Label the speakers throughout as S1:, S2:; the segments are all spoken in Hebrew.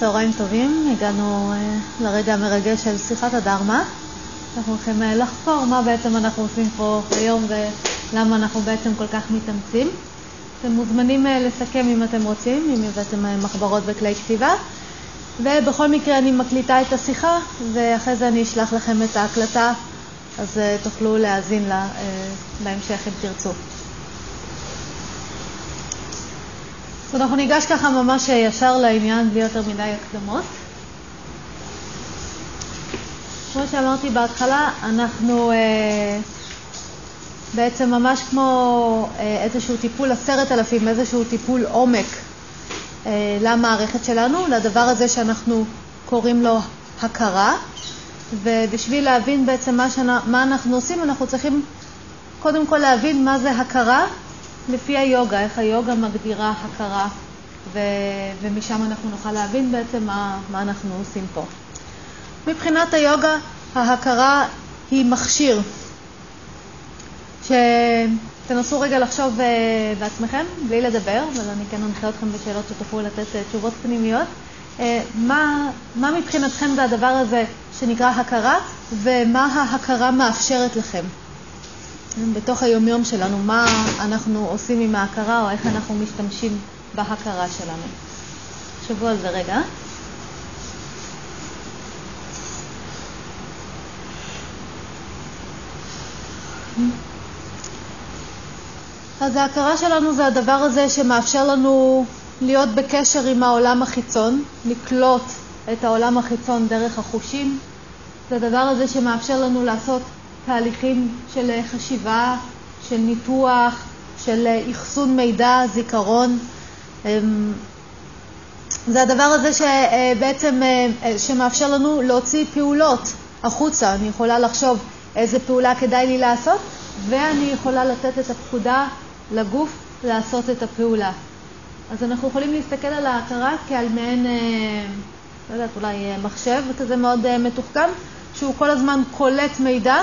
S1: צהריים טובים, הגענו uh, לרגע המרגש של שיחת הדרמה. אנחנו הולכים uh, לחקור מה בעצם אנחנו עושים פה היום ולמה אנחנו בעצם כל כך מתאמצים. אתם מוזמנים uh, לסכם אם אתם רוצים, אם uh, מחברות וכלי כתיבה. ובכל מקרה אני מקליטה את השיחה ואחרי זה אני אשלח לכם את ההקלטה, אז תוכלו להאזין לה בהמשך אם תרצו. אז אנחנו ניגש ככה ממש ישר לעניין, בלי יותר מדי הקדמות. כמו שאמרתי בהתחלה, אנחנו אה, בעצם ממש כמו אה, איזשהו טיפול עשרת אלפים, איזשהו טיפול עומק אה, למערכת שלנו, לדבר הזה שאנחנו קוראים לו הכרה. ובשביל להבין בעצם מה, שנה, מה אנחנו עושים, אנחנו צריכים קודם כל להבין מה זה הכרה לפי היוגה, איך היוגה מגדירה הכרה, ו, ומשם אנחנו נוכל להבין בעצם מה, מה אנחנו עושים פה. מבחינת היוגה, ההכרה היא מכשיר. שתנסו רגע לחשוב uh, בעצמכם, בלי לדבר, אבל אני כן אנחה אתכם בשאלות שתוכלו לתת uh, תשובות פנימיות. Uh, מה, מה מבחינתכם זה הדבר הזה שנקרא הכרה, ומה ההכרה מאפשרת לכם? בתוך היומיום שלנו, מה אנחנו עושים עם ההכרה או איך אנחנו משתמשים בהכרה שלנו. תחשבו על זה רגע. אז ההכרה שלנו זה הדבר הזה שמאפשר לנו להיות בקשר עם העולם החיצון, לקלוט את העולם החיצון דרך החושים. זה הדבר הזה שמאפשר לנו לעשות תהליכים של חשיבה, של ניתוח, של אחסון מידע, זיכרון. אמ, זה הדבר הזה שבעצם אה, שמאפשר לנו להוציא פעולות החוצה. אני יכולה לחשוב איזה פעולה כדאי לי לעשות, ואני יכולה לתת את הפקודה לגוף לעשות את הפעולה. אז אנחנו יכולים להסתכל על ההכרה כעל מעין, אה, לא יודעת, אולי אה, מחשב כזה מאוד מתוחכם, שהוא כל הזמן קולט מידע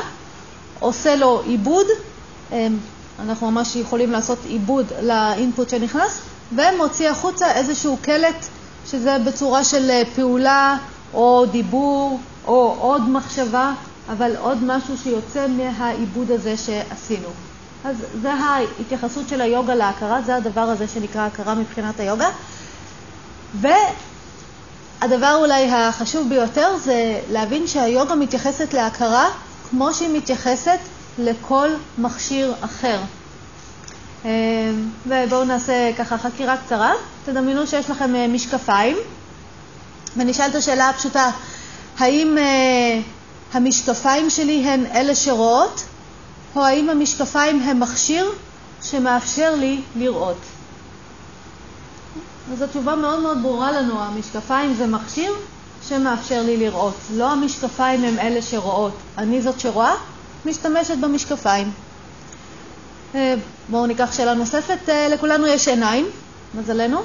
S1: עושה לו עיבוד, אמ, אנחנו ממש יכולים לעשות עיבוד לאינפוט שנכנס, ומוציא החוצה איזשהו קלט שזה בצורה של אה, פעולה או דיבור או עוד מחשבה, אבל עוד משהו שיוצא מהעיבוד הזה שעשינו. אז זה ההתייחסות של היוגה להכרה, זה הדבר הזה שנקרא הכרה מבחינת היוגה. והדבר אולי החשוב ביותר זה להבין שהיוגה מתייחסת להכרה כמו שהיא מתייחסת לכל מכשיר אחר. אה, ובואו נעשה ככה חקירה קצרה. תדמיינו שיש לכם אה, משקפיים, ונשאל את השאלה הפשוטה, האם אה, המשקפיים שלי הן אלה שרואות, או האם המשקפיים הם מכשיר שמאפשר לי לראות? אז התשובה מאוד מאוד ברורה לנו, המשקפיים זה מכשיר שמאפשר לי לראות. לא המשקפיים הם אלה שרואות. אני זאת שרואה, משתמשת במשקפיים. אה, בואו ניקח שאלה נוספת. אה, לכולנו יש עיניים, מזלנו.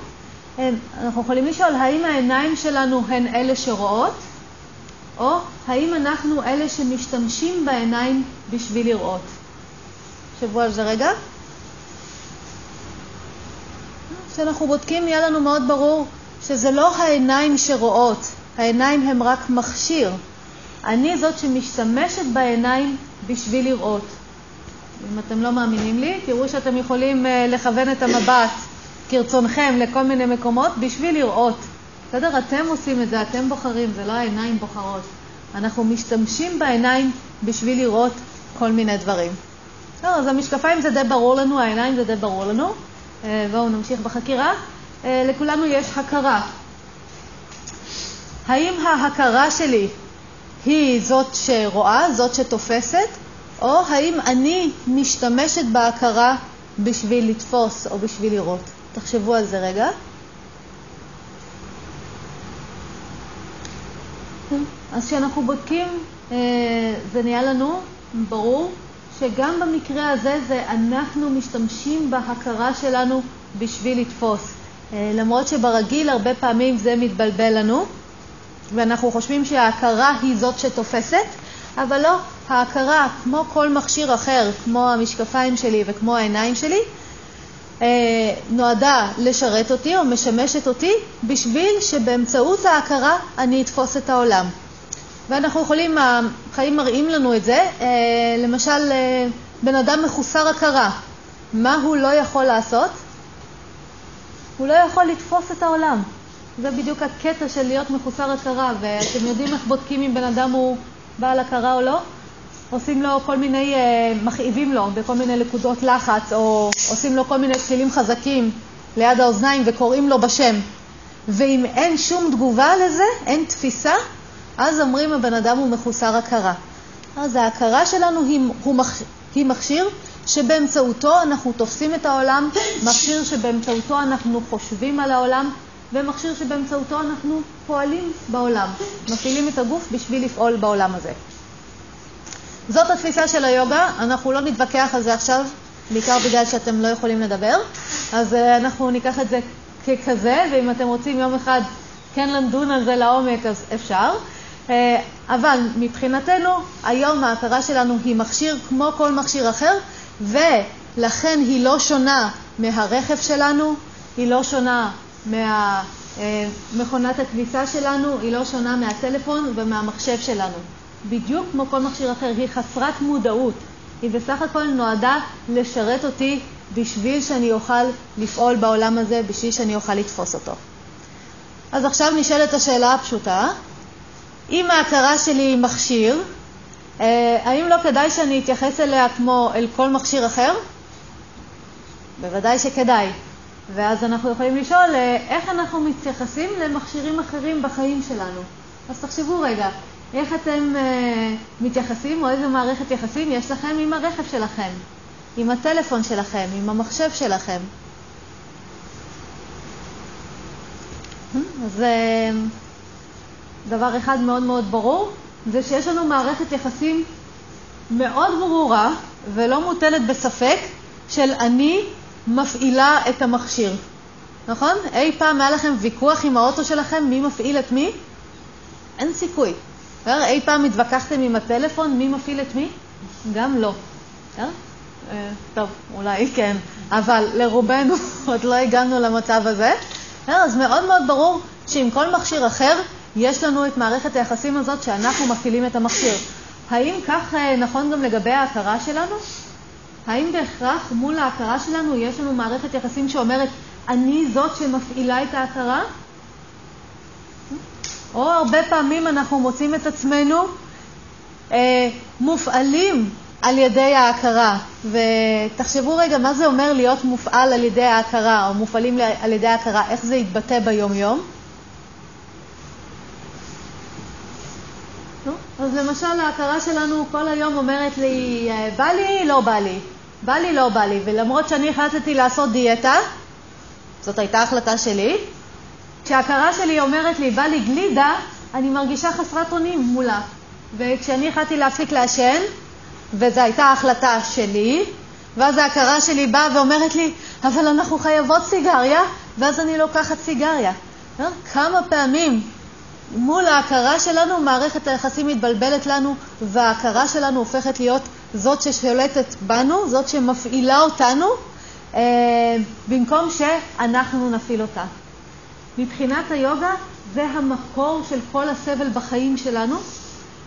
S1: אה, אנחנו יכולים לשאול, האם העיניים שלנו הן אלה שרואות, או האם אנחנו אלה שמשתמשים בעיניים בשביל לראות? תחשבו על זה רגע. כשאנחנו בודקים, יהיה לנו מאוד ברור שזה לא העיניים שרואות, העיניים הם רק מכשיר. אני זאת שמשתמשת בעיניים בשביל לראות. אם אתם לא מאמינים לי, תראו שאתם יכולים אה, לכוון את המבט כרצונכם לכל מיני מקומות בשביל לראות. בסדר? אתם עושים את זה, אתם בוחרים, זה לא העיניים בוחרות. אנחנו משתמשים בעיניים בשביל לראות כל מיני דברים. לא, אז המשקפיים זה די ברור לנו, העיניים זה די ברור לנו. אה, בואו נמשיך בחקירה. אה, לכולנו יש הכרה. האם ההכרה שלי היא זאת שרואה, זאת שתופסת, או האם אני משתמשת בהכרה בשביל לתפוס או בשביל לראות? תחשבו על זה רגע. אז כשאנחנו בודקים, אה, זה נהיה לנו ברור שגם במקרה הזה זה אנחנו משתמשים בהכרה שלנו בשביל לתפוס. אה, למרות שברגיל הרבה פעמים זה מתבלבל לנו. ואנחנו חושבים שההכרה היא זאת שתופסת, אבל לא, ההכרה, כמו כל מכשיר אחר, כמו המשקפיים שלי וכמו העיניים שלי, אה, נועדה לשרת אותי או משמשת אותי בשביל שבאמצעות ההכרה אני אתפוס את העולם. ואנחנו יכולים, החיים מראים לנו את זה, אה, למשל אה, בן אדם מחוסר הכרה, מה הוא לא יכול לעשות? הוא לא יכול לתפוס את העולם. זה בדיוק הקטע של להיות מחוסר הכרה, ואתם יודעים איך בודקים אם בן אדם הוא בעל הכרה או לא? עושים לו כל מיני, אה, מכאיבים לו בכל מיני נקודות לחץ, או עושים לו כל מיני צלילים חזקים ליד האוזניים וקוראים לו בשם. ואם אין שום תגובה לזה, אין תפיסה, אז אומרים הבן אדם הוא מחוסר הכרה. אז ההכרה שלנו היא, מח, היא מכשיר שבאמצעותו אנחנו תופסים את העולם, מכשיר שבאמצעותו אנחנו חושבים על העולם, ומכשיר שבאמצעותו אנחנו פועלים בעולם, מפעילים את הגוף בשביל לפעול בעולם הזה. זאת התפיסה של היוגה, אנחנו לא נתווכח על זה עכשיו, בעיקר בגלל שאתם לא יכולים לדבר, אז אה, אנחנו ניקח את זה ככזה, ואם אתם רוצים יום אחד כן לדון על זה לעומק, אז אפשר. אה, אבל מבחינתנו, היום ההכרה שלנו היא מכשיר כמו כל מכשיר אחר, ולכן היא לא שונה מהרכב שלנו, היא לא שונה ממכונת אה, הכביסה שלנו, היא לא שונה מהטלפון ומהמחשב שלנו. בדיוק כמו כל מכשיר אחר, היא חסרת מודעות. היא בסך הכל נועדה לשרת אותי בשביל שאני אוכל לפעול בעולם הזה, בשביל שאני אוכל לתפוס אותו. אז עכשיו נשאלת השאלה הפשוטה, אם ההכרה שלי היא מכשיר, אה, האם לא כדאי שאני אתייחס אליה כמו אל כל מכשיר אחר? בוודאי שכדאי. ואז אנחנו יכולים לשאול אה, איך אנחנו מתייחסים למכשירים אחרים בחיים שלנו. אז תחשבו רגע, איך אתם אה, מתייחסים או איזה מערכת יחסים יש לכם עם הרכב שלכם, עם הטלפון שלכם, עם המחשב שלכם. אז אה, דבר אחד מאוד מאוד ברור, זה שיש לנו מערכת יחסים מאוד ברורה ולא מוטלת בספק של אני מפעילה את המכשיר. נכון? אי פעם היה לכם ויכוח עם האוטו שלכם מי מפעיל את מי? אין סיכוי. אי פעם התווכחתם עם הטלפון מי מפעיל את מי? גם לא. אה, טוב, אולי כן, אבל לרובנו עוד לא הגענו למצב הזה. אז מאוד מאוד ברור שעם כל מכשיר אחר יש לנו את מערכת היחסים הזאת שאנחנו מפעילים את המכשיר. האם כך אה, נכון גם לגבי ההכרה שלנו? האם בהכרח מול ההכרה שלנו יש לנו מערכת יחסים שאומרת, אני זאת שמפעילה את ההכרה? או הרבה פעמים אנחנו מוצאים את עצמנו אה, מופעלים על ידי ההכרה. ותחשבו רגע, מה זה אומר להיות מופעל על ידי ההכרה, או מופעלים על ידי ההכרה, איך זה יתבטא ביום-יום? אז למשל ההכרה שלנו כל היום אומרת לי, אה, בא לי, לא בא לי, בא לי, לא בא לי, ולמרות שאני החלטתי לעשות דיאטה, זאת הייתה החלטה שלי, כשההכרה שלי אומרת לי, בא לי גלידה, אני מרגישה חסרת אונים מולה. וכשאני החלטתי להפסיק לעשן, וזו הייתה החלטה שלי, ואז ההכרה שלי באה ואומרת לי, אבל אנחנו חייבות סיגריה, ואז אני לוקחת סיגריה. אה? כמה פעמים מול ההכרה שלנו, מערכת היחסים מתבלבלת לנו, וההכרה שלנו הופכת להיות זאת ששולטת בנו, זאת שמפעילה אותנו, אה, במקום שאנחנו נפעיל אותה. מבחינת היוגה זה המקור של כל הסבל בחיים שלנו,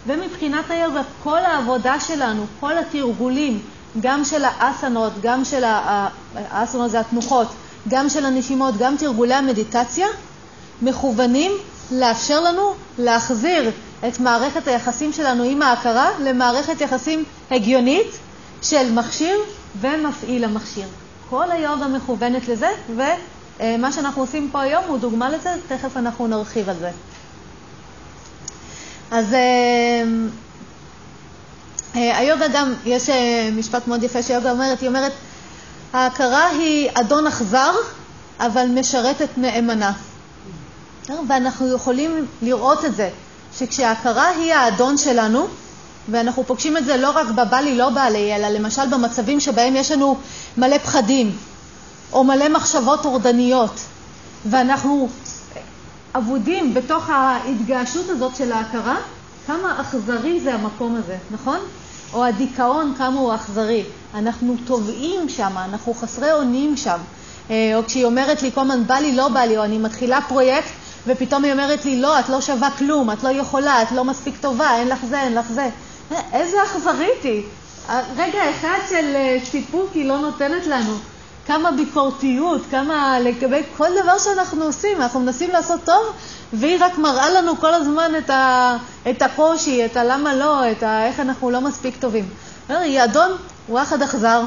S1: ומבחינת היוגה כל העבודה שלנו, כל התרגולים, גם של האסנות, גם של האסנות זה התנוחות, גם של הנשימות, גם תרגולי המדיטציה, מכוונים לאפשר לנו להחזיר את מערכת היחסים שלנו עם ההכרה למערכת יחסים הגיונית של מכשיר ומפעיל המכשיר. כל היוגה מכוונת לזה, ומה שאנחנו עושים פה היום הוא דוגמה לזה, תכף אנחנו נרחיב על זה. אז אה, אה, היוגה גם, יש אה, משפט מאוד יפה שיוגה אומרת, היא אומרת, ההכרה היא אדון אכזר, אבל משרתת נאמנה. ואנחנו יכולים לראות את זה, שכשההכרה היא האדון שלנו, ואנחנו פוגשים את זה לא רק בבא לי לא בא לי, אלא למשל במצבים שבהם יש לנו מלא פחדים, או מלא מחשבות טורדניות, ואנחנו אבודים בתוך ההתגעשות הזאת של ההכרה, כמה אכזרי זה המקום הזה, נכון? או הדיכאון, כמה הוא אכזרי. אנחנו טובעים שם, אנחנו חסרי אונים שם. או כשהיא אומרת לי כל הזמן, בא לי, לא בא לי, או אני מתחילה פרויקט, ופתאום היא אומרת לי, לא, את לא שווה כלום, את לא יכולה, את לא מספיק טובה, אין לך זה, אין לך זה. איזה אכזרית היא. רגע אחד של סיפוק היא לא נותנת לנו. כמה ביקורתיות, כמה לגבי כל דבר שאנחנו עושים, אנחנו מנסים לעשות טוב, והיא רק מראה לנו כל הזמן את, ה, את הקושי, את הלמה לא, את ה, איך אנחנו לא מספיק טובים. היא אדון, הוא אחד אכזר,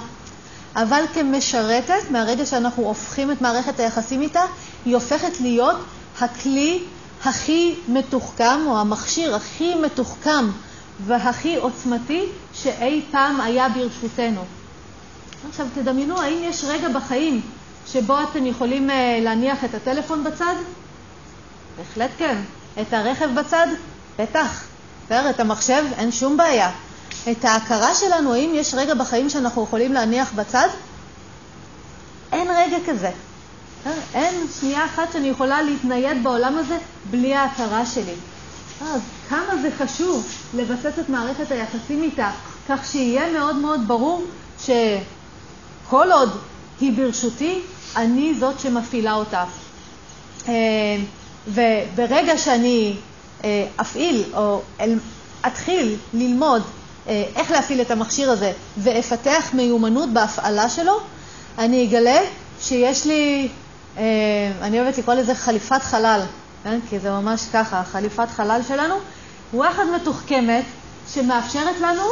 S1: אבל כמשרתת, מהרגע שאנחנו הופכים את מערכת היחסים איתה, היא הופכת להיות הכלי הכי מתוחכם, או המכשיר הכי מתוחכם והכי עוצמתי שאי פעם היה ברשותנו. עכשיו תדמיינו, האם יש רגע בחיים שבו אתם יכולים אה, להניח את הטלפון בצד? בהחלט כן. את הרכב בצד? בטח. בסדר, את המחשב? אין שום בעיה. את ההכרה שלנו, האם יש רגע בחיים שאנחנו יכולים להניח בצד? אין רגע כזה. אין שנייה אחת שאני יכולה להתנייד בעולם הזה בלי ההכרה שלי. אז כמה זה חשוב לבסס את מערכת היחסים איתה, כך שיהיה מאוד מאוד ברור ש... כל עוד היא ברשותי, אני זאת שמפעילה אותה. אה, וברגע שאני אה, אפעיל או אתחיל ללמוד אה, איך להפעיל את המכשיר הזה ואפתח מיומנות בהפעלה שלו, אני אגלה שיש לי, אני אוהבת לקרוא לזה חליפת חלל, כן? כי זה ממש ככה, חליפת חלל שלנו, וואחד מתוחכמת שמאפשרת לנו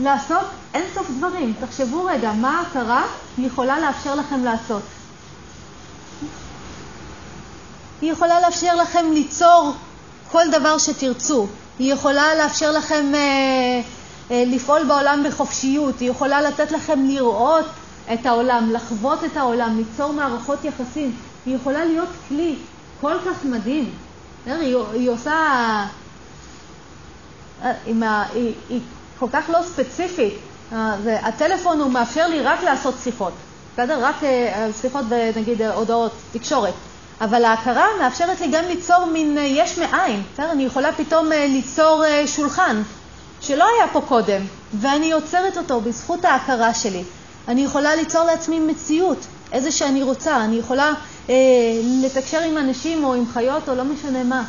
S1: לעשות אין סוף דברים. תחשבו רגע, מה ההכרה יכולה לאפשר לכם לעשות? היא יכולה לאפשר לכם ליצור כל דבר שתרצו. היא יכולה לאפשר לכם אה, אה, לפעול בעולם בחופשיות. היא יכולה לתת לכם לראות את העולם, לחוות את העולם, ליצור מערכות יחסים. היא יכולה להיות כלי כל כך מדהים. היא, היא עושה... אה, היא, היא כל כך לא ספציפית. אה, הטלפון הוא מאפשר לי רק לעשות שיחות, בסדר? רק אה, שיחות ונגיד הודעות, תקשורת. אבל ההכרה מאפשרת לי גם ליצור מין יש מאין, בסדר? אני יכולה פתאום ליצור שולחן שלא היה פה קודם, ואני יוצרת אותו בזכות ההכרה שלי. אני יכולה ליצור לעצמי מציאות, איזה שאני רוצה. אני יכולה אה, לתקשר עם אנשים או עם חיות או לא משנה מה.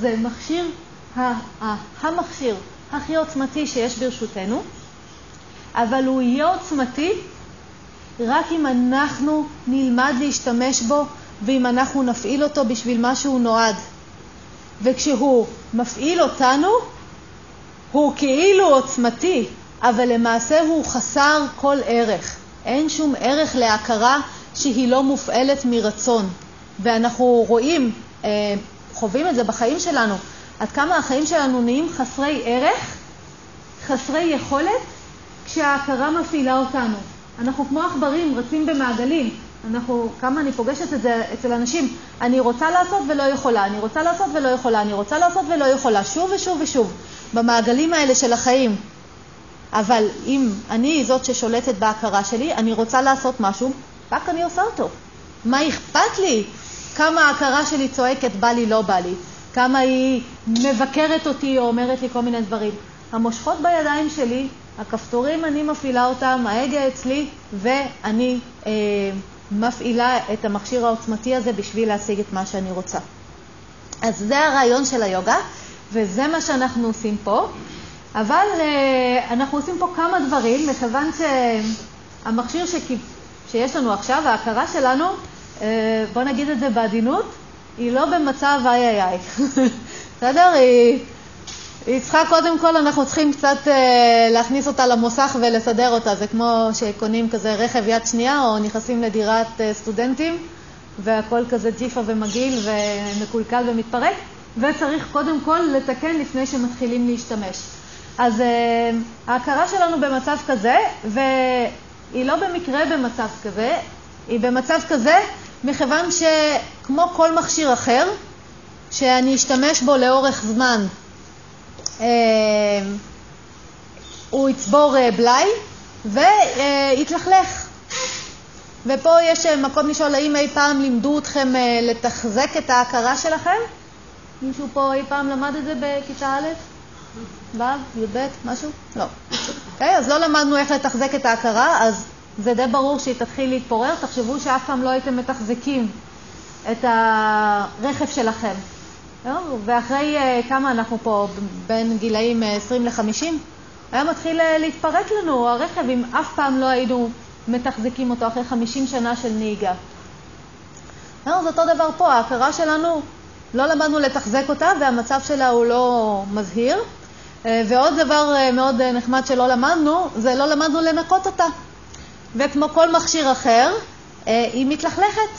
S1: זה מכשיר, המכשיר הכי עוצמתי שיש ברשותנו, אבל הוא יהיה עוצמתי רק אם אנחנו נלמד להשתמש בו ואם אנחנו נפעיל אותו בשביל מה שהוא נועד. וכשהוא מפעיל אותנו, הוא כאילו עוצמתי, אבל למעשה הוא חסר כל ערך. אין שום ערך להכרה שהיא לא מופעלת מרצון. ואנחנו רואים, אה, חווים את זה בחיים שלנו. עד כמה החיים שלנו נהיים חסרי ערך, חסרי יכולת, כשההכרה מפעילה אותנו. אנחנו כמו עכברים, רצים במעגלים. אנחנו, כמה אני פוגשת את זה אצל אנשים, אני רוצה לעשות ולא יכולה, אני רוצה לעשות ולא יכולה, אני רוצה לעשות ולא יכולה, שוב ושוב ושוב, במעגלים האלה של החיים. אבל אם אני זאת ששולטת בהכרה שלי, אני רוצה לעשות משהו, רק אני עושה אותו. מה אכפת לי? כמה ההכרה שלי צועקת, בא לי, לא בא לי. כמה היא מבקרת אותי או אומרת לי כל מיני דברים. המושכות בידיים שלי, הכפתורים, אני מפעילה אותם, ההגה אצלי, ואני אה, מפעילה את המכשיר העוצמתי הזה בשביל להשיג את מה שאני רוצה. אז זה הרעיון של היוגה, וזה מה שאנחנו עושים פה. אבל אה, אנחנו עושים פה כמה דברים, מכיוון שהמכשיר שיש לנו עכשיו, ההכרה שלנו, אה, בואו נגיד את זה בעדינות, היא לא במצב איי איי איי. בסדר? היא, היא צריכה, קודם כל אנחנו צריכים קצת אה, להכניס אותה למוסך ולסדר אותה. זה כמו שקונים כזה רכב יד שנייה או נכנסים לדירת אה, סטודנטים והכל כזה ג'יפה ומגעיל ומקולקל ומתפרק, וצריך קודם כל לתקן לפני שמתחילים להשתמש. אז אה, ההכרה שלנו במצב כזה, והיא לא במקרה במצב כזה, היא במצב כזה מכיוון שכמו כל מכשיר אחר, שאני אשתמש בו לאורך זמן, אה, הוא יצבור אה, בלאי ויתלכלך. ופה יש מקום לשאול האם אי פעם לימדו אתכם לתחזק את ההכרה שלכם? מישהו פה אי פעם למד את זה בכיתה א', ו', י"ב, משהו? לא. אוקיי, אז לא למדנו איך לתחזק את ההכרה, אז זה די ברור שהיא תתחיל להתפורר. תחשבו שאף פעם לא הייתם מתחזקים את הרכב שלכם. ואחרי כמה אנחנו פה, בין גילאים 20 ל-50, היה מתחיל להתפרק לנו הרכב אם אף פעם לא היינו מתחזקים אותו אחרי 50 שנה של נהיגה. זה אותו דבר פה, ההכרה שלנו, לא למדנו לתחזק אותה והמצב שלה הוא לא מזהיר. ועוד דבר מאוד נחמד שלא למדנו, זה לא למדנו לנקות אותה. וכמו כל מכשיר אחר, היא מתלכלכת.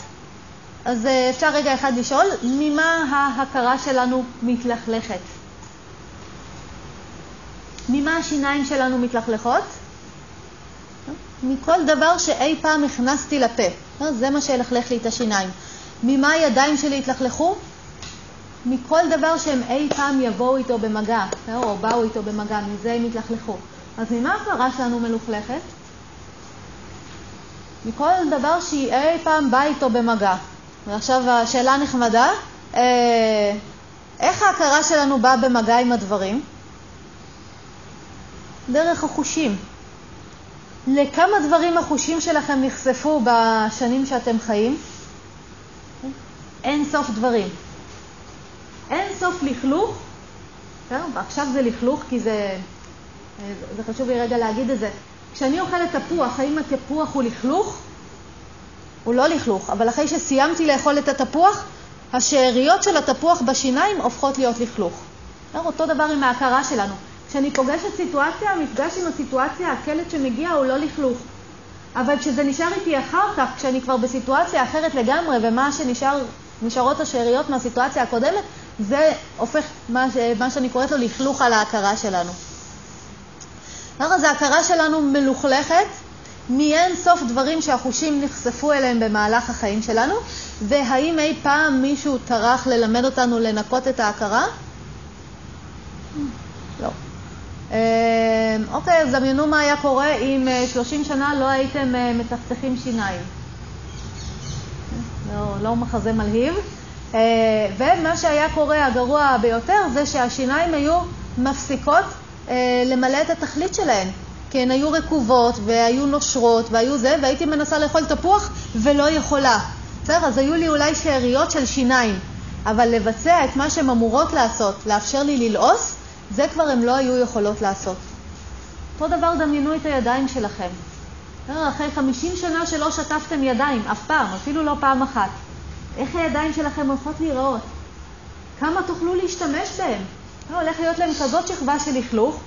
S1: אז אפשר רגע אחד לשאול, ממה ההכרה שלנו מתלכלכת? ממה השיניים שלנו מתלכלכות? מכל דבר שאי פעם הכנסתי לפה. זה מה שילכלך לי את השיניים. ממה הידיים שלי התלכלכו? מכל דבר שהם אי פעם יבואו איתו במגע, או באו איתו במגע, מזה הם התלכלכו. אז ממה ההכרה שלנו מלוכלכת? מכל דבר שהיא אי פעם באה איתו במגע. ועכשיו השאלה הנחמדה, איך ההכרה שלנו באה במגע עם הדברים? דרך החושים. לכמה דברים החושים שלכם נחשפו בשנים שאתם חיים? אין סוף דברים. אין סוף לכלוך, עכשיו זה לכלוך כי זה, זה חשוב לי רגע להגיד את זה. כשאני אוכלת תפוח, האם התפוח הוא לכלוך? הוא לא לכלוך, אבל אחרי שסיימתי לאכול את התפוח, השאריות של התפוח בשיניים הופכות להיות לכלוך. אותו דבר עם ההכרה שלנו. כשאני פוגשת סיטואציה, המפגש עם הסיטואציה, הקלט שמגיע הוא לא לכלוך. אבל כשזה נשאר איתי אחר כך, כשאני כבר בסיטואציה אחרת לגמרי, ומה שנשארות השאריות מהסיטואציה הקודמת, זה הופך מה, מה שאני קוראת לו לכלוך על ההכרה שלנו. אז ההכרה שלנו מלוכלכת מאין סוף דברים שהחושים נחשפו אליהם במהלך החיים שלנו, והאם אי פעם מישהו טרח ללמד אותנו לנקות את ההכרה? לא. אוקיי, אז דמיינו מה היה קורה אם 30 שנה לא הייתם מצחצחים שיניים. לא, לא מחזה מלהיב. ומה שהיה קורה הגרוע ביותר זה שהשיניים היו מפסיקות למלא את התכלית שלהן. כי הן היו רקובות והיו נושרות והיו זה, והייתי מנסה לאכול תפוח ולא יכולה. בסדר? אז היו לי אולי שאריות של שיניים, אבל לבצע את מה שהן אמורות לעשות, לאפשר לי ללעוס, זה כבר הן לא היו יכולות לעשות. אותו דבר דמיינו את הידיים שלכם. אחרי 50 שנה שלא שטפתם ידיים, אף פעם, אפילו לא פעם אחת. איך הידיים שלכם הולכות להיראות? כמה תוכלו להשתמש בהם? הולך להיות להם כזאת שכבה של לכלוך,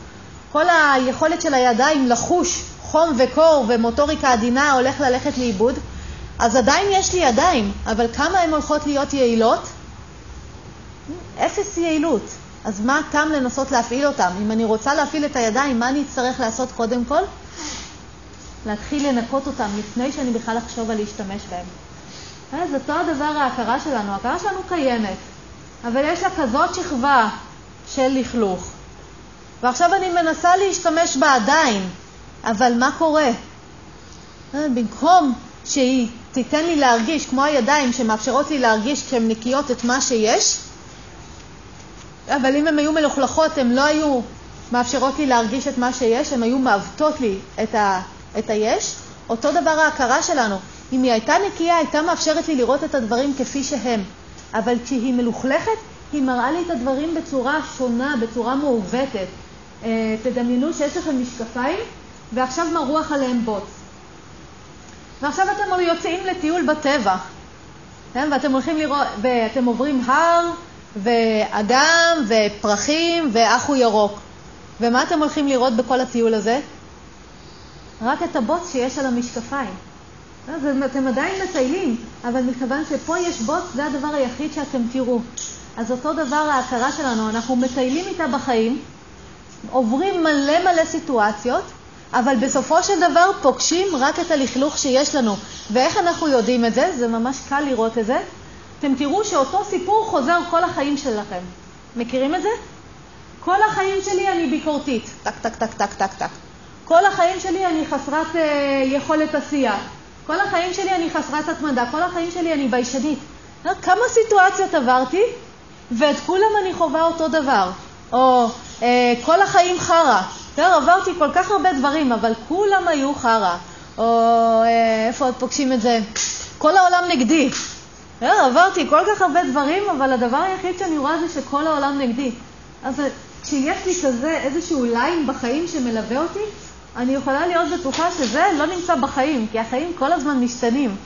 S1: כל היכולת של הידיים לחוש חום וקור ומוטוריקה עדינה הולך ללכת לאיבוד, אז עדיין יש לי ידיים, אבל כמה הן הולכות להיות יעילות? אפס יעילות. אז מה הטעם לנסות להפעיל אותם? אם אני רוצה להפעיל את הידיים, מה אני אצטרך לעשות קודם כל? להתחיל לנקות אותם לפני שאני בכלל אחשוב על להשתמש בהם. אז אותו הדבר ההכרה שלנו. ההכרה שלנו קיימת, אבל יש לה כזאת שכבה של לכלוך. ועכשיו אני מנסה להשתמש בה עדיין, אבל מה קורה? במקום שהיא תיתן לי להרגיש, כמו הידיים שמאפשרות לי להרגיש כשהן נקיות את מה שיש, אבל אם הן היו מלוכלכות, הן לא היו מאפשרות לי להרגיש את מה שיש, הן היו מעוותות לי את, ה, את היש. אותו דבר ההכרה שלנו. אם היא הייתה נקייה, הייתה מאפשרת לי לראות את הדברים כפי שהם. אבל כשהיא מלוכלכת, היא מראה לי את הדברים בצורה שונה, בצורה מעוותת. אה, תדמיינו שיש לכם משקפיים, ועכשיו מרוח עליהם בוץ. ועכשיו אתם יוצאים לטיול בטבע, כן? ואתם הולכים לראות, ואתם עוברים הר, ואגם, ופרחים, ואחו ירוק. ומה אתם הולכים לראות בכל הטיול הזה? רק את הבוץ שיש על המשקפיים. אז אתם עדיין מטיילים, אבל מכיוון שפה יש בוץ, זה הדבר היחיד שאתם תראו. אז אותו דבר ההכרה שלנו, אנחנו מטיילים איתה בחיים, עוברים מלא מלא סיטואציות, אבל בסופו של דבר פוגשים רק את הלכלוך שיש לנו. ואיך אנחנו יודעים את זה? זה ממש קל לראות את זה. אתם תראו שאותו סיפור חוזר כל החיים שלכם. מכירים את זה? כל החיים שלי אני ביקורתית. טק, טק, טק, טק, טק, טק. כל החיים שלי אני חסרת אה, יכולת עשייה. כל החיים שלי אני חסרת התמדה. כל החיים שלי אני ביישנית. כמה סיטואציות עברתי, ואת כולם אני חווה אותו דבר. או אה, כל החיים חרא. עברתי כל כך הרבה דברים, אבל כולם היו חרא. או אה, איפה עוד פוגשים את זה? כל העולם נגדי. אה, עברתי כל כך הרבה דברים, אבל הדבר היחיד שאני רואה זה שכל העולם נגדי. אז כשיש לי כזה איזשהו ליין בחיים שמלווה אותי, אני יכולה להיות בטוחה שזה לא נמצא בחיים, כי החיים כל הזמן משתנים.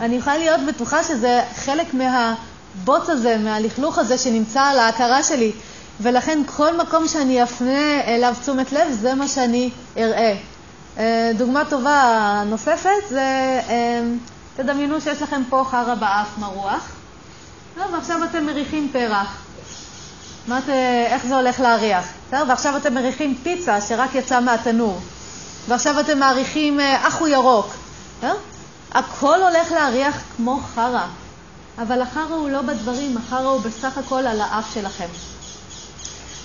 S1: אני יכולה להיות בטוחה שזה חלק מהבוץ הזה, מהלכלוך הזה שנמצא על ההכרה שלי, ולכן כל מקום שאני אפנה אליו תשומת לב, זה מה שאני אראה. אה, דוגמה טובה נוספת זה, אה, תדמיינו שיש לכם פה חרא באף מרוח, ועכשיו אתם מריחים פרח. מה את, איך זה הולך להריח? ועכשיו אתם מריחים פיצה שרק יצאה מהתנור. ועכשיו אתם מעריכים אה, אחו ירוק. הכל הולך להריח כמו חרא, אבל החרא הוא לא בדברים, החרא הוא בסך הכל על האף שלכם.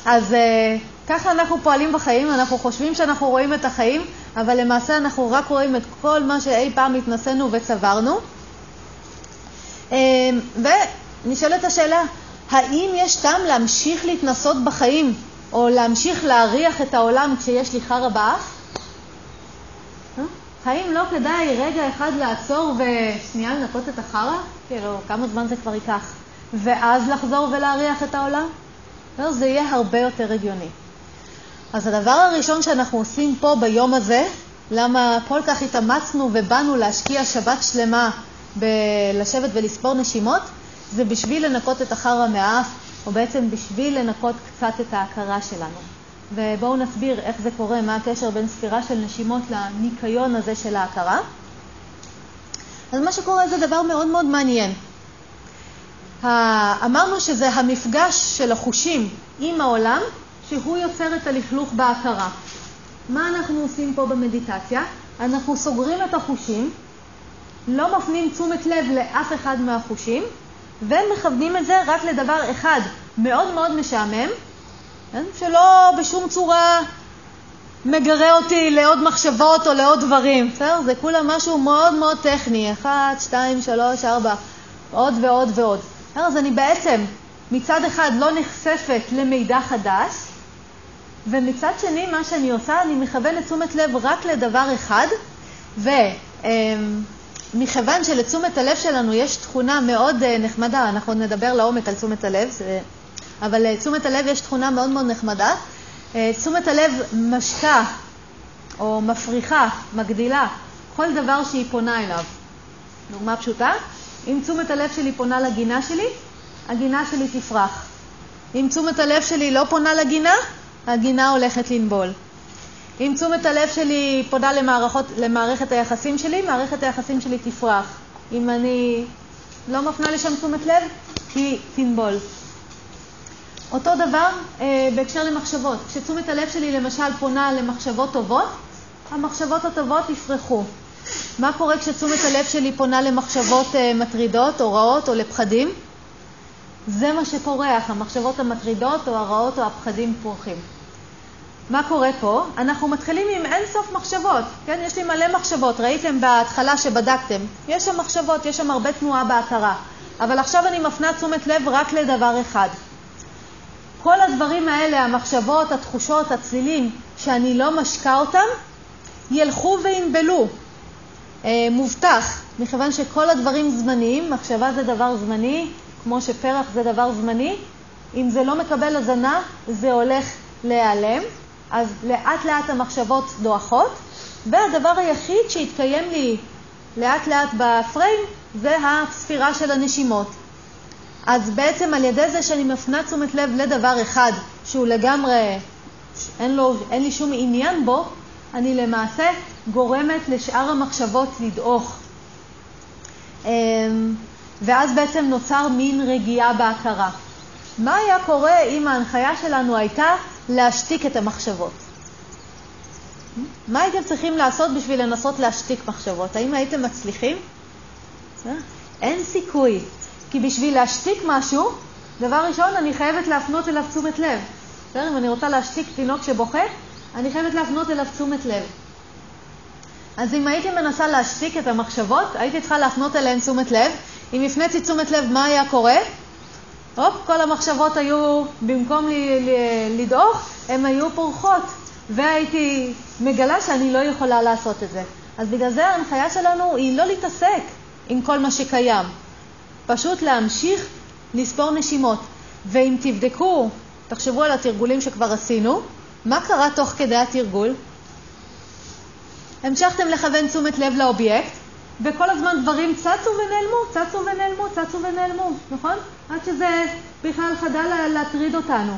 S1: אז uh, ככה אנחנו פועלים בחיים, אנחנו חושבים שאנחנו רואים את החיים, אבל למעשה אנחנו רק רואים את כל מה שאי פעם התנסינו וצברנו. Uh, ונשאלת השאלה, האם יש טעם להמשיך להתנסות בחיים, או להמשיך להריח את העולם כשיש לי חרא באף? האם לא כדאי רגע אחד לעצור ושנייה לנקות את החרא? כאילו, כמה זמן זה כבר ייקח? ואז לחזור ולהריח את העולם? לא, זה יהיה הרבה יותר הגיוני. אז הדבר הראשון שאנחנו עושים פה ביום הזה, למה כל כך התאמצנו ובאנו להשקיע שבת שלמה בלשבת ולספור נשימות, זה בשביל לנקות את החרא מהאף, או בעצם בשביל לנקות קצת את ההכרה שלנו. ובואו נסביר איך זה קורה, מה הקשר בין ספירה של נשימות לניקיון הזה של ההכרה. אז מה שקורה זה דבר מאוד מאוד מעניין. אמרנו שזה המפגש של החושים עם העולם, שהוא יוצר את הלכלוך בהכרה. מה אנחנו עושים פה במדיטציה? אנחנו סוגרים את החושים, לא מפנים תשומת לב לאף אחד מהחושים, ומכוונים את זה רק לדבר אחד מאוד מאוד משעמם? שלא בשום צורה מגרה אותי לעוד מחשבות או לעוד דברים. בסדר? זה כולה משהו מאוד מאוד טכני, אחת, שתיים, שלוש, ארבע, עוד ועוד ועוד. אז אני בעצם מצד אחד לא נחשפת למידע חדש, ומצד שני מה שאני עושה, אני מכוונת תשומת לב רק לדבר אחד, ומכיוון שלתשומת הלב שלנו יש תכונה מאוד אה, נחמדה, אנחנו נדבר לעומק על תשומת הלב, זה אבל לתשומת אה, הלב יש תכונה מאוד מאוד נחמדה. אה, תשומת הלב משקה או מפריחה, מגדילה, כל דבר שהיא פונה אליו. דוגמה פשוטה, אם תשומת הלב שלי פונה לגינה שלי, הגינה שלי תפרח. אם תשומת הלב שלי לא פונה לגינה, הגינה הולכת לנבול. אם תשומת הלב שלי פונה למערכות, למערכת היחסים שלי, מערכת היחסים שלי תפרח. אם אני לא מפנה לשם תשומת לב, היא תנבול. אותו דבר אה, בהקשר למחשבות. כשתשומת הלב שלי למשל פונה למחשבות טובות, המחשבות הטובות יפרחו. מה קורה כשתשומת הלב שלי פונה למחשבות אה, מטרידות או רעות או לפחדים? זה מה שפורח, המחשבות המטרידות או הרעות או הפחדים פורחים. מה קורה פה? אנחנו מתחילים עם אין סוף מחשבות, כן? יש לי מלא מחשבות, ראיתם בהתחלה שבדקתם, יש שם מחשבות, יש שם הרבה תנועה בהכרה, אבל עכשיו אני מפנה תשומת לב רק לדבר אחד, כל הדברים האלה, המחשבות, התחושות, הצלילים, שאני לא משקה אותם, ילכו וינבלו. אה, מובטח, מכיוון שכל הדברים זמניים, מחשבה זה דבר זמני, כמו שפרח זה דבר זמני, אם זה לא מקבל הזנה, זה הולך להיעלם, אז לאט לאט המחשבות דועכות, והדבר היחיד שהתקיים לי לאט לאט בפריים זה הספירה של הנשימות. אז בעצם על ידי זה שאני מפנה תשומת לב לדבר אחד שהוא לגמרי, אין, לו, אין לי שום עניין בו, אני למעשה גורמת לשאר המחשבות לדעוך. אמ, ואז בעצם נוצר מין רגיעה בהכרה. מה היה קורה אם ההנחיה שלנו הייתה להשתיק את המחשבות? מה הייתם צריכים לעשות בשביל לנסות להשתיק מחשבות? האם הייתם מצליחים? אה? אין סיכוי. כי בשביל להשתיק משהו, דבר ראשון, אני חייבת להפנות אליו תשומת לב. בסדר? אם אני רוצה להשתיק תינוק שבוכה, אני חייבת להפנות אליו תשומת לב. אז אם הייתי מנסה להשתיק את המחשבות, הייתי צריכה להפנות אליהן תשומת לב. אם הפניתי תשומת לב, מה היה קורה? הופ, כל המחשבות היו, במקום לדעוך, הן היו פורחות, והייתי מגלה שאני לא יכולה לעשות את זה. אז בגלל זה ההנחיה שלנו היא לא להתעסק עם כל מה שקיים, פשוט להמשיך לספור נשימות. ואם תבדקו, תחשבו על התרגולים שכבר עשינו, מה קרה תוך כדי התרגול? המשכתם לכוון תשומת לב לאובייקט, וכל הזמן דברים צצו ונעלמו, צצו ונעלמו, צצו ונעלמו, נכון? עד שזה בכלל חדל להטריד אותנו.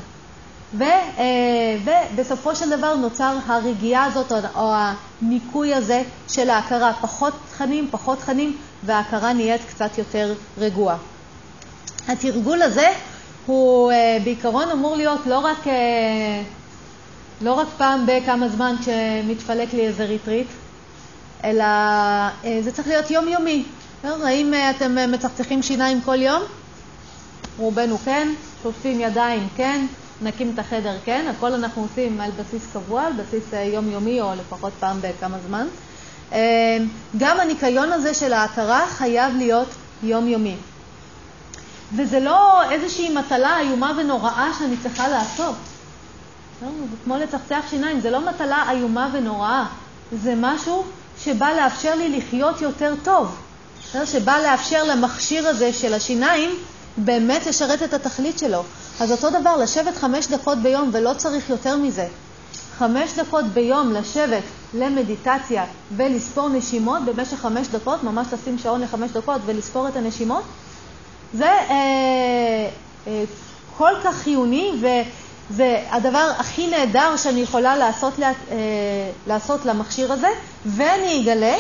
S1: ו, אה, ובסופו של דבר נוצר הרגיעה הזאת, או הניקוי הזה של ההכרה. פחות תכנים, פחות תכנים, וההכרה נהיית קצת יותר רגועה. התרגול הזה הוא אה, בעיקרון אמור להיות לא רק, אה, לא רק פעם בכמה זמן כשמתפלק לי איזה ריטריט, אלא זה צריך להיות יומיומי. האם אתם מצחצחים שיניים כל יום? רובנו כן, שוטפים ידיים כן, מנקים את החדר, כן, הכל אנחנו עושים על בסיס קבוע, על בסיס אה, יומיומי או לפחות פעם בכמה זמן. אה, גם הניקיון הזה של ההכרה חייב להיות יומיומי. וזה לא איזושהי מטלה איומה ונוראה שאני צריכה לעשות. לא, זה כמו לצחצח שיניים, זה לא מטלה איומה ונוראה, זה משהו שבא לאפשר לי לחיות יותר טוב, שבא לאפשר למכשיר הזה של השיניים באמת לשרת את התכלית שלו. אז אותו דבר, לשבת חמש דקות ביום, ולא צריך יותר מזה. חמש דקות ביום לשבת למדיטציה ולספור נשימות במשך חמש דקות, ממש לשים שעון לחמש דקות ולספור את הנשימות, זה אה, אה, כל כך חיוני וזה הדבר הכי נהדר שאני יכולה לעשות, אה, לעשות למכשיר הזה, ואני אגלה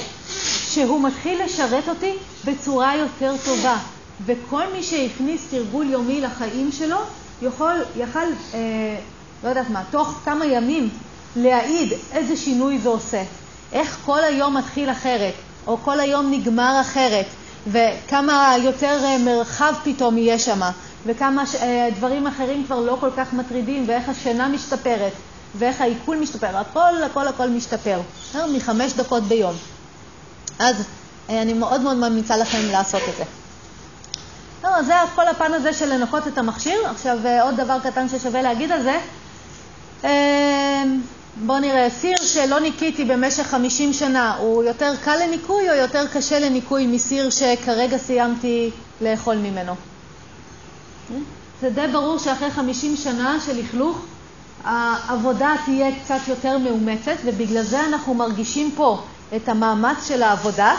S1: שהוא מתחיל לשרת אותי בצורה יותר טובה. וכל מי שהכניס תרגול יומי לחיים שלו, יכול, יכל, אה, לא יודעת מה, תוך כמה ימים להעיד איזה שינוי זה עושה. איך כל היום מתחיל אחרת, או כל היום נגמר אחרת, וכמה יותר אה, מרחב פתאום יהיה שם, וכמה אה, דברים אחרים כבר לא כל כך מטרידים, ואיך השינה משתפרת, ואיך העיכול משתפר, הכל, הכל, הכל משתפר, מחמש דקות ביום. אז אה, אני מאוד מאוד ממליצה לכם לעשות את זה. לא, זה כל הפן הזה של לנקות את המכשיר. עכשיו, אה, עוד דבר קטן ששווה להגיד על זה. אה, בואו נראה, סיר שלא ניקיתי במשך 50 שנה, הוא יותר קל לניקוי או יותר קשה לניקוי מסיר שכרגע סיימתי לאכול ממנו? זה די ברור שאחרי 50 שנה של לכלוך, העבודה תהיה קצת יותר מאומצת, ובגלל זה אנחנו מרגישים פה את המאמץ של העבודה.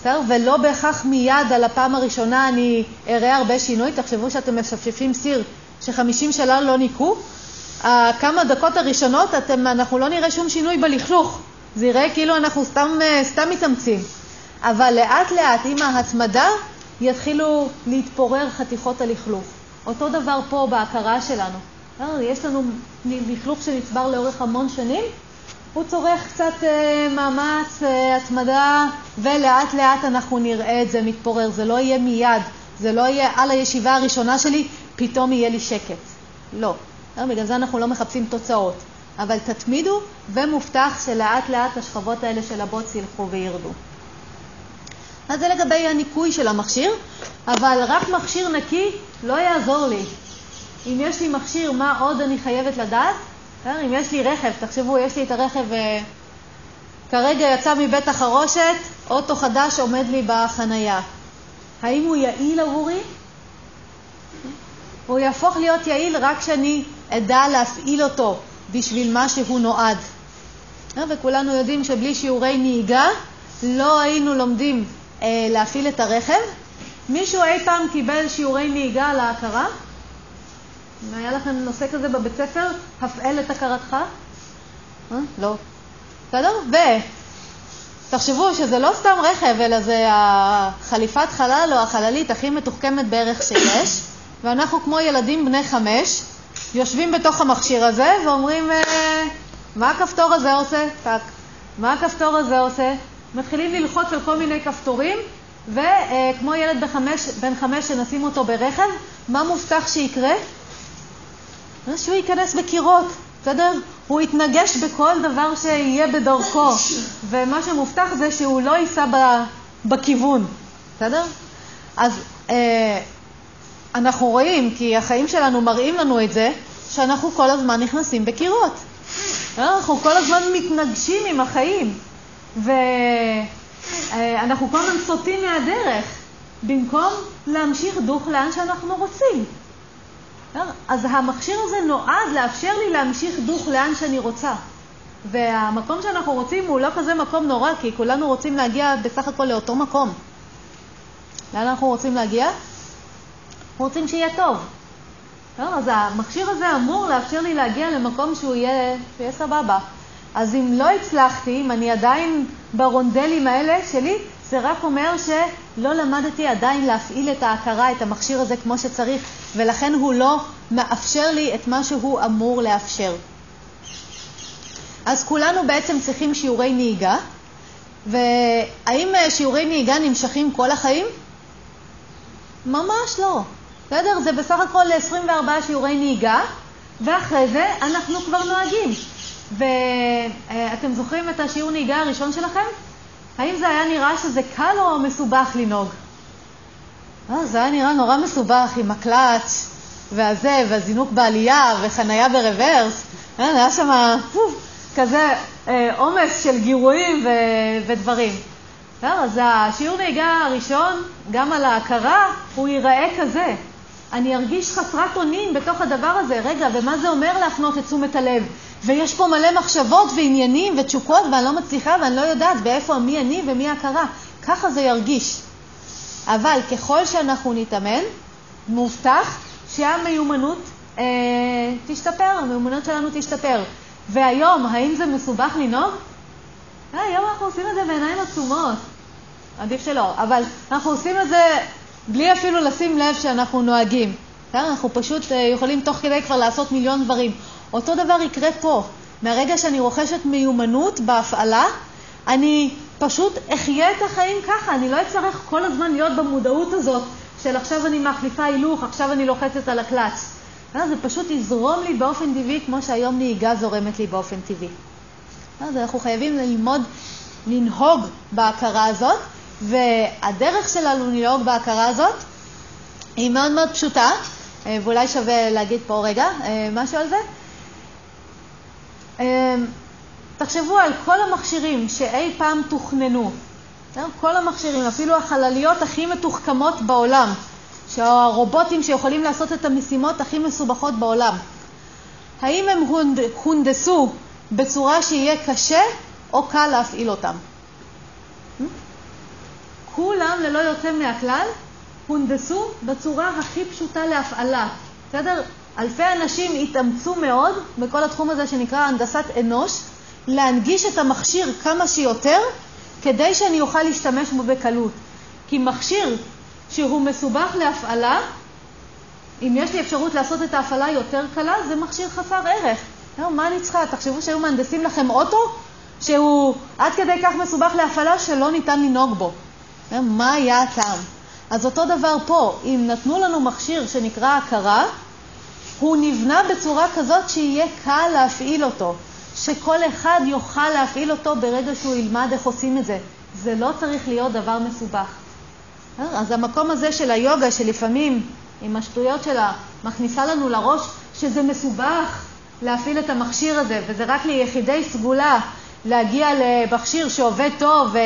S1: בסדר? ולא בהכרח מיד על הפעם הראשונה אני אראה הרבה שינוי. תחשבו שאתם משפשפים סיר ש-50 שנה לא ניקו, כמה דקות הראשונות אתם, אנחנו לא נראה שום שינוי בלכלוך. זה יראה כאילו אנחנו סתם, אה, סתם מתאמצים. אבל לאט לאט עם ההתמדה יתחילו להתפורר חתיכות הלכלוך. אותו דבר פה בהכרה שלנו. יש לנו לכלוך שנצבר לאורך המון שנים, הוא צורך קצת אה, מאמץ, אה, התמדה, ולאט לאט אנחנו נראה את זה מתפורר. זה לא יהיה מיד, זה לא יהיה על הישיבה הראשונה שלי, פתאום יהיה לי שקט. לא. אה, בגלל זה אנחנו לא מחפשים תוצאות. אבל תתמידו, ומובטח שלאט לאט השכבות האלה של הבוץ ילכו וירדו. אז זה לגבי הניקוי של המכשיר, אבל רק מכשיר נקי לא יעזור לי. אם יש לי מכשיר, מה עוד אני חייבת לדעת? בסדר? אם יש לי רכב, תחשבו, יש לי את הרכב, אה, כרגע יצא מבית החרושת, אוטו חדש עומד לי בחנייה. האם הוא יעיל עבורי? הוא יהפוך להיות יעיל רק כשאני אדע להפעיל אותו בשביל מה שהוא נועד. אה, וכולנו יודעים שבלי שיעורי נהיגה לא היינו לומדים אה, להפעיל את הרכב. מישהו אי פעם קיבל שיעורי נהיגה להכרה? אם היה לכם נושא כזה בבית ספר, הפעל את הכרתך? אה? לא. בסדר? ותחשבו שזה לא סתם רכב, אלא זה החליפת חלל או החללית הכי מתוחכמת בערך שיש, ואנחנו כמו ילדים בני חמש, יושבים בתוך המכשיר הזה ואומרים, אה, מה הכפתור הזה עושה? טק. מה הכפתור הזה עושה? מתחילים ללחוץ על כל מיני כפתורים, וכמו ילד בחמש, בן חמש שנשים אותו ברכב, מה מובטח שיקרה? שהוא ייכנס בקירות, בסדר? הוא יתנגש בכל דבר שיהיה בדרכו, ומה שמובטח זה שהוא לא ייסע בכיוון, בסדר? אז אה, אנחנו רואים, כי החיים שלנו מראים לנו את זה, שאנחנו כל הזמן נכנסים בקירות. אנחנו כל הזמן מתנגשים עם החיים. ואנחנו כל הזמן סוטים מהדרך, במקום להמשיך דוך לאן שאנחנו רוצים. אז המכשיר הזה נועד לאפשר לי להמשיך דוך לאן שאני רוצה. והמקום שאנחנו רוצים הוא לא כזה מקום נורא, כי כולנו רוצים להגיע בסך הכל לאותו מקום. לאן אנחנו רוצים להגיע? אנחנו רוצים שיהיה טוב. אז המכשיר הזה אמור לאפשר לי להגיע למקום שהוא יהיה, שיהיה סבבה. אז אם לא הצלחתי, אם אני עדיין ברונדלים האלה שלי, זה רק אומר שלא למדתי עדיין להפעיל את ההכרה, את המכשיר הזה כמו שצריך, ולכן הוא לא מאפשר לי את מה שהוא אמור לאפשר. אז כולנו בעצם צריכים שיעורי נהיגה, והאם אה, שיעורי נהיגה נמשכים כל החיים? ממש לא. בסדר? זה בסך הכל 24 שיעורי נהיגה, ואחרי זה אנחנו כבר נוהגים. ואתם זוכרים את השיעור נהיגה הראשון שלכם? האם זה היה נראה שזה קל או מסובך לנהוג? אה, זה היה נראה נורא מסובך עם הקלאץ' והזה, והזינוק בעלייה, וחנייה ברוורס. אה, היה שם כזה אה, עומס של גירויים ו... ודברים. אז השיעור נהיגה הראשון, גם על ההכרה, הוא ייראה כזה. אני ארגיש חסרת אונים בתוך הדבר הזה. רגע, ומה זה אומר להפנות את תשומת הלב? ויש פה מלא מחשבות ועניינים ותשוקות, ואני לא מצליחה ואני לא יודעת ואיפה מי אני ומי הכרה. ככה זה ירגיש. אבל ככל שאנחנו נתאמן, מובטח שהמיומנות אה, תשתפר, המיומנות שלנו תשתפר. והיום, האם זה מסובך לנהוג? אה, היום אנחנו עושים את זה בעיניים עצומות. עדיף שלא, אבל אנחנו עושים את זה בלי אפילו לשים לב שאנחנו נוהגים. אנחנו פשוט אה, יכולים תוך כדי כבר לעשות מיליון דברים. אותו דבר יקרה פה. מהרגע שאני רוכשת מיומנות בהפעלה, אני פשוט אחיה את החיים ככה, אני לא אצטרך כל הזמן להיות במודעות הזאת של עכשיו אני מחליפה הילוך, עכשיו אני לוחצת על הקלאץ. זה פשוט יזרום לי באופן טבעי כמו שהיום נהיגה זורמת לי באופן טבעי. אז אנחנו חייבים ללמוד לנהוג בהכרה הזאת, והדרך שלנו לנהוג בהכרה הזאת היא מאוד מאוד פשוטה, אה, ואולי שווה להגיד פה רגע אה, משהו על זה. אה, תחשבו על כל המכשירים שאי פעם תוכננו, כל המכשירים, אפילו החלליות הכי מתוחכמות בעולם, שהרובוטים שיכולים לעשות את המשימות הכי מסובכות בעולם. האם הם הונדסו בצורה שיהיה קשה או קל להפעיל אותם? כולם, ללא יוצא מהכלל, הונדסו בצורה הכי פשוטה להפעלה. בסדר? אלפי אנשים התאמצו מאוד בכל התחום הזה שנקרא הנדסת אנוש, להנגיש את המכשיר כמה שיותר, כדי שאני אוכל להשתמש בו בקלות. כי מכשיר שהוא מסובך להפעלה, אם יש לי אפשרות לעשות את ההפעלה יותר קלה, זה מכשיר חסר ערך. לא, מה אני צריכה? תחשבו שהיו מהנדסים לכם אוטו שהוא עד כדי כך מסובך להפעלה שלא ניתן לנהוג בו. לא, מה היה הטעם? אז אותו דבר פה, אם נתנו לנו מכשיר שנקרא הכרה, הוא נבנה בצורה כזאת שיהיה קל להפעיל אותו, שכל אחד יוכל להפעיל אותו ברגע שהוא ילמד איך עושים את זה. זה לא צריך להיות דבר מסובך. אז המקום הזה של היוגה, שלפעמים עם השטויות שלה מכניסה לנו לראש שזה מסובך להפעיל את המכשיר הזה, וזה רק ליחידי סגולה להגיע למכשיר שעובד טוב ו...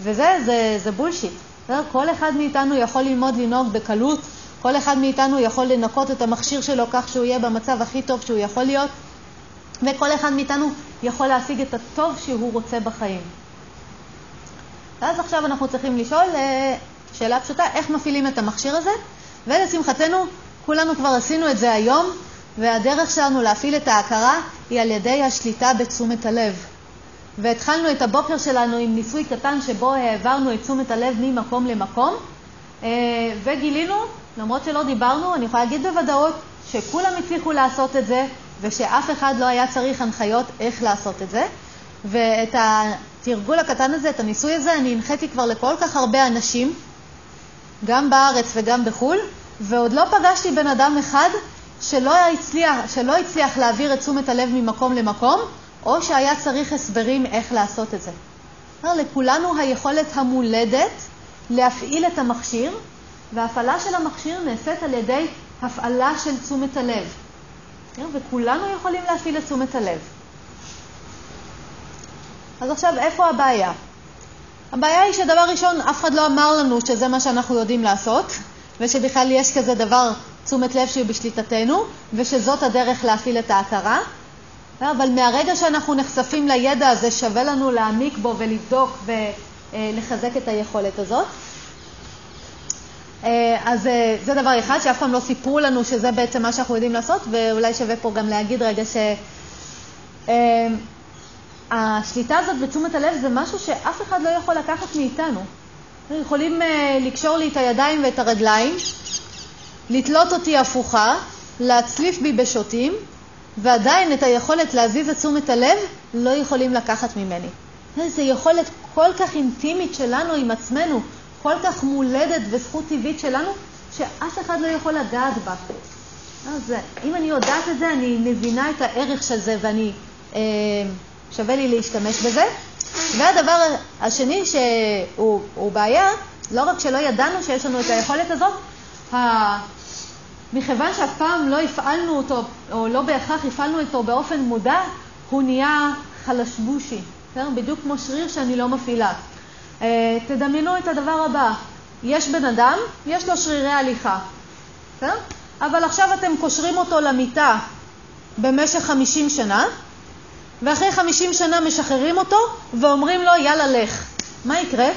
S1: וזה, זה, זה בולשיט. כל אחד מאיתנו יכול ללמוד לנהוג בקלות, כל אחד מאיתנו יכול לנקות את המכשיר שלו כך שהוא יהיה במצב הכי טוב שהוא יכול להיות, וכל אחד מאיתנו יכול להשיג את הטוב שהוא רוצה בחיים. ואז עכשיו אנחנו צריכים לשאול אה, שאלה פשוטה, איך מפעילים את המכשיר הזה? ולשמחתנו, כולנו כבר עשינו את זה היום, והדרך שלנו להפעיל את ההכרה היא על ידי השליטה בתשומת הלב. והתחלנו את הבוקר שלנו עם ניסוי קטן שבו העברנו את תשומת הלב ממקום למקום, אה, וגילינו, למרות שלא דיברנו, אני יכולה להגיד בוודאות שכולם הצליחו לעשות את זה, ושאף אחד לא היה צריך הנחיות איך לעשות את זה. ואת התרגול הקטן הזה, את הניסוי הזה, אני הנחיתי כבר לכל כך הרבה אנשים, גם בארץ וגם בחו"ל, ועוד לא פגשתי בן אדם אחד שלא הצליח, שלא הצליח להעביר את תשומת הלב ממקום למקום, או שהיה צריך הסברים איך לעשות את זה. לכולנו היכולת המולדת להפעיל את המכשיר, וההפעלה של המכשיר נעשית על ידי הפעלה של תשומת הלב. וכולנו יכולים להפעיל את תשומת הלב. אז עכשיו, איפה הבעיה? הבעיה היא שדבר ראשון, אף אחד לא אמר לנו שזה מה שאנחנו יודעים לעשות, ושבכלל יש כזה דבר, תשומת לב שהיא בשליטתנו, ושזאת הדרך להפעיל את ההכרה. אבל מהרגע שאנחנו נחשפים לידע הזה, שווה לנו להעמיק בו ולבדוק ולחזק את היכולת הזאת. אה, אז אה, זה דבר אחד, שאף פעם לא סיפרו לנו שזה בעצם מה שאנחנו יודעים לעשות, ואולי שווה פה גם להגיד רגע שהשליטה אה, הזאת ותשומת הלב זה משהו שאף אחד לא יכול לקחת מאיתנו. יכולים לקשור לי את הידיים ואת הרגליים, לתלות אותי הפוכה, להצליף בי בשוטים, ועדיין את היכולת להזיז את תשומת הלב לא יכולים לקחת ממני. זו יכולת כל כך אינטימית שלנו עם עצמנו, כל כך מולדת וזכות טבעית שלנו, שאף אחד לא יכול לגעת בה. אז אם אני יודעת את זה, אני מבינה את הערך של זה ואני, אה, שווה לי להשתמש בזה. והדבר השני שהוא בעיה, לא רק שלא ידענו שיש לנו את היכולת הזאת, מכיוון שאף פעם לא הפעלנו אותו, או לא בהכרח הפעלנו אותו באופן מודע, הוא נהיה חלשבושי, בדיוק כמו שריר שאני לא מפעילה. אה, תדמיינו את הדבר הבא, יש בן אדם, יש לו שרירי הליכה, בסדר? אבל עכשיו אתם קושרים אותו למיטה במשך 50 שנה, ואחרי 50 שנה משחררים אותו ואומרים לו, יאללה, לך. מה יקרה?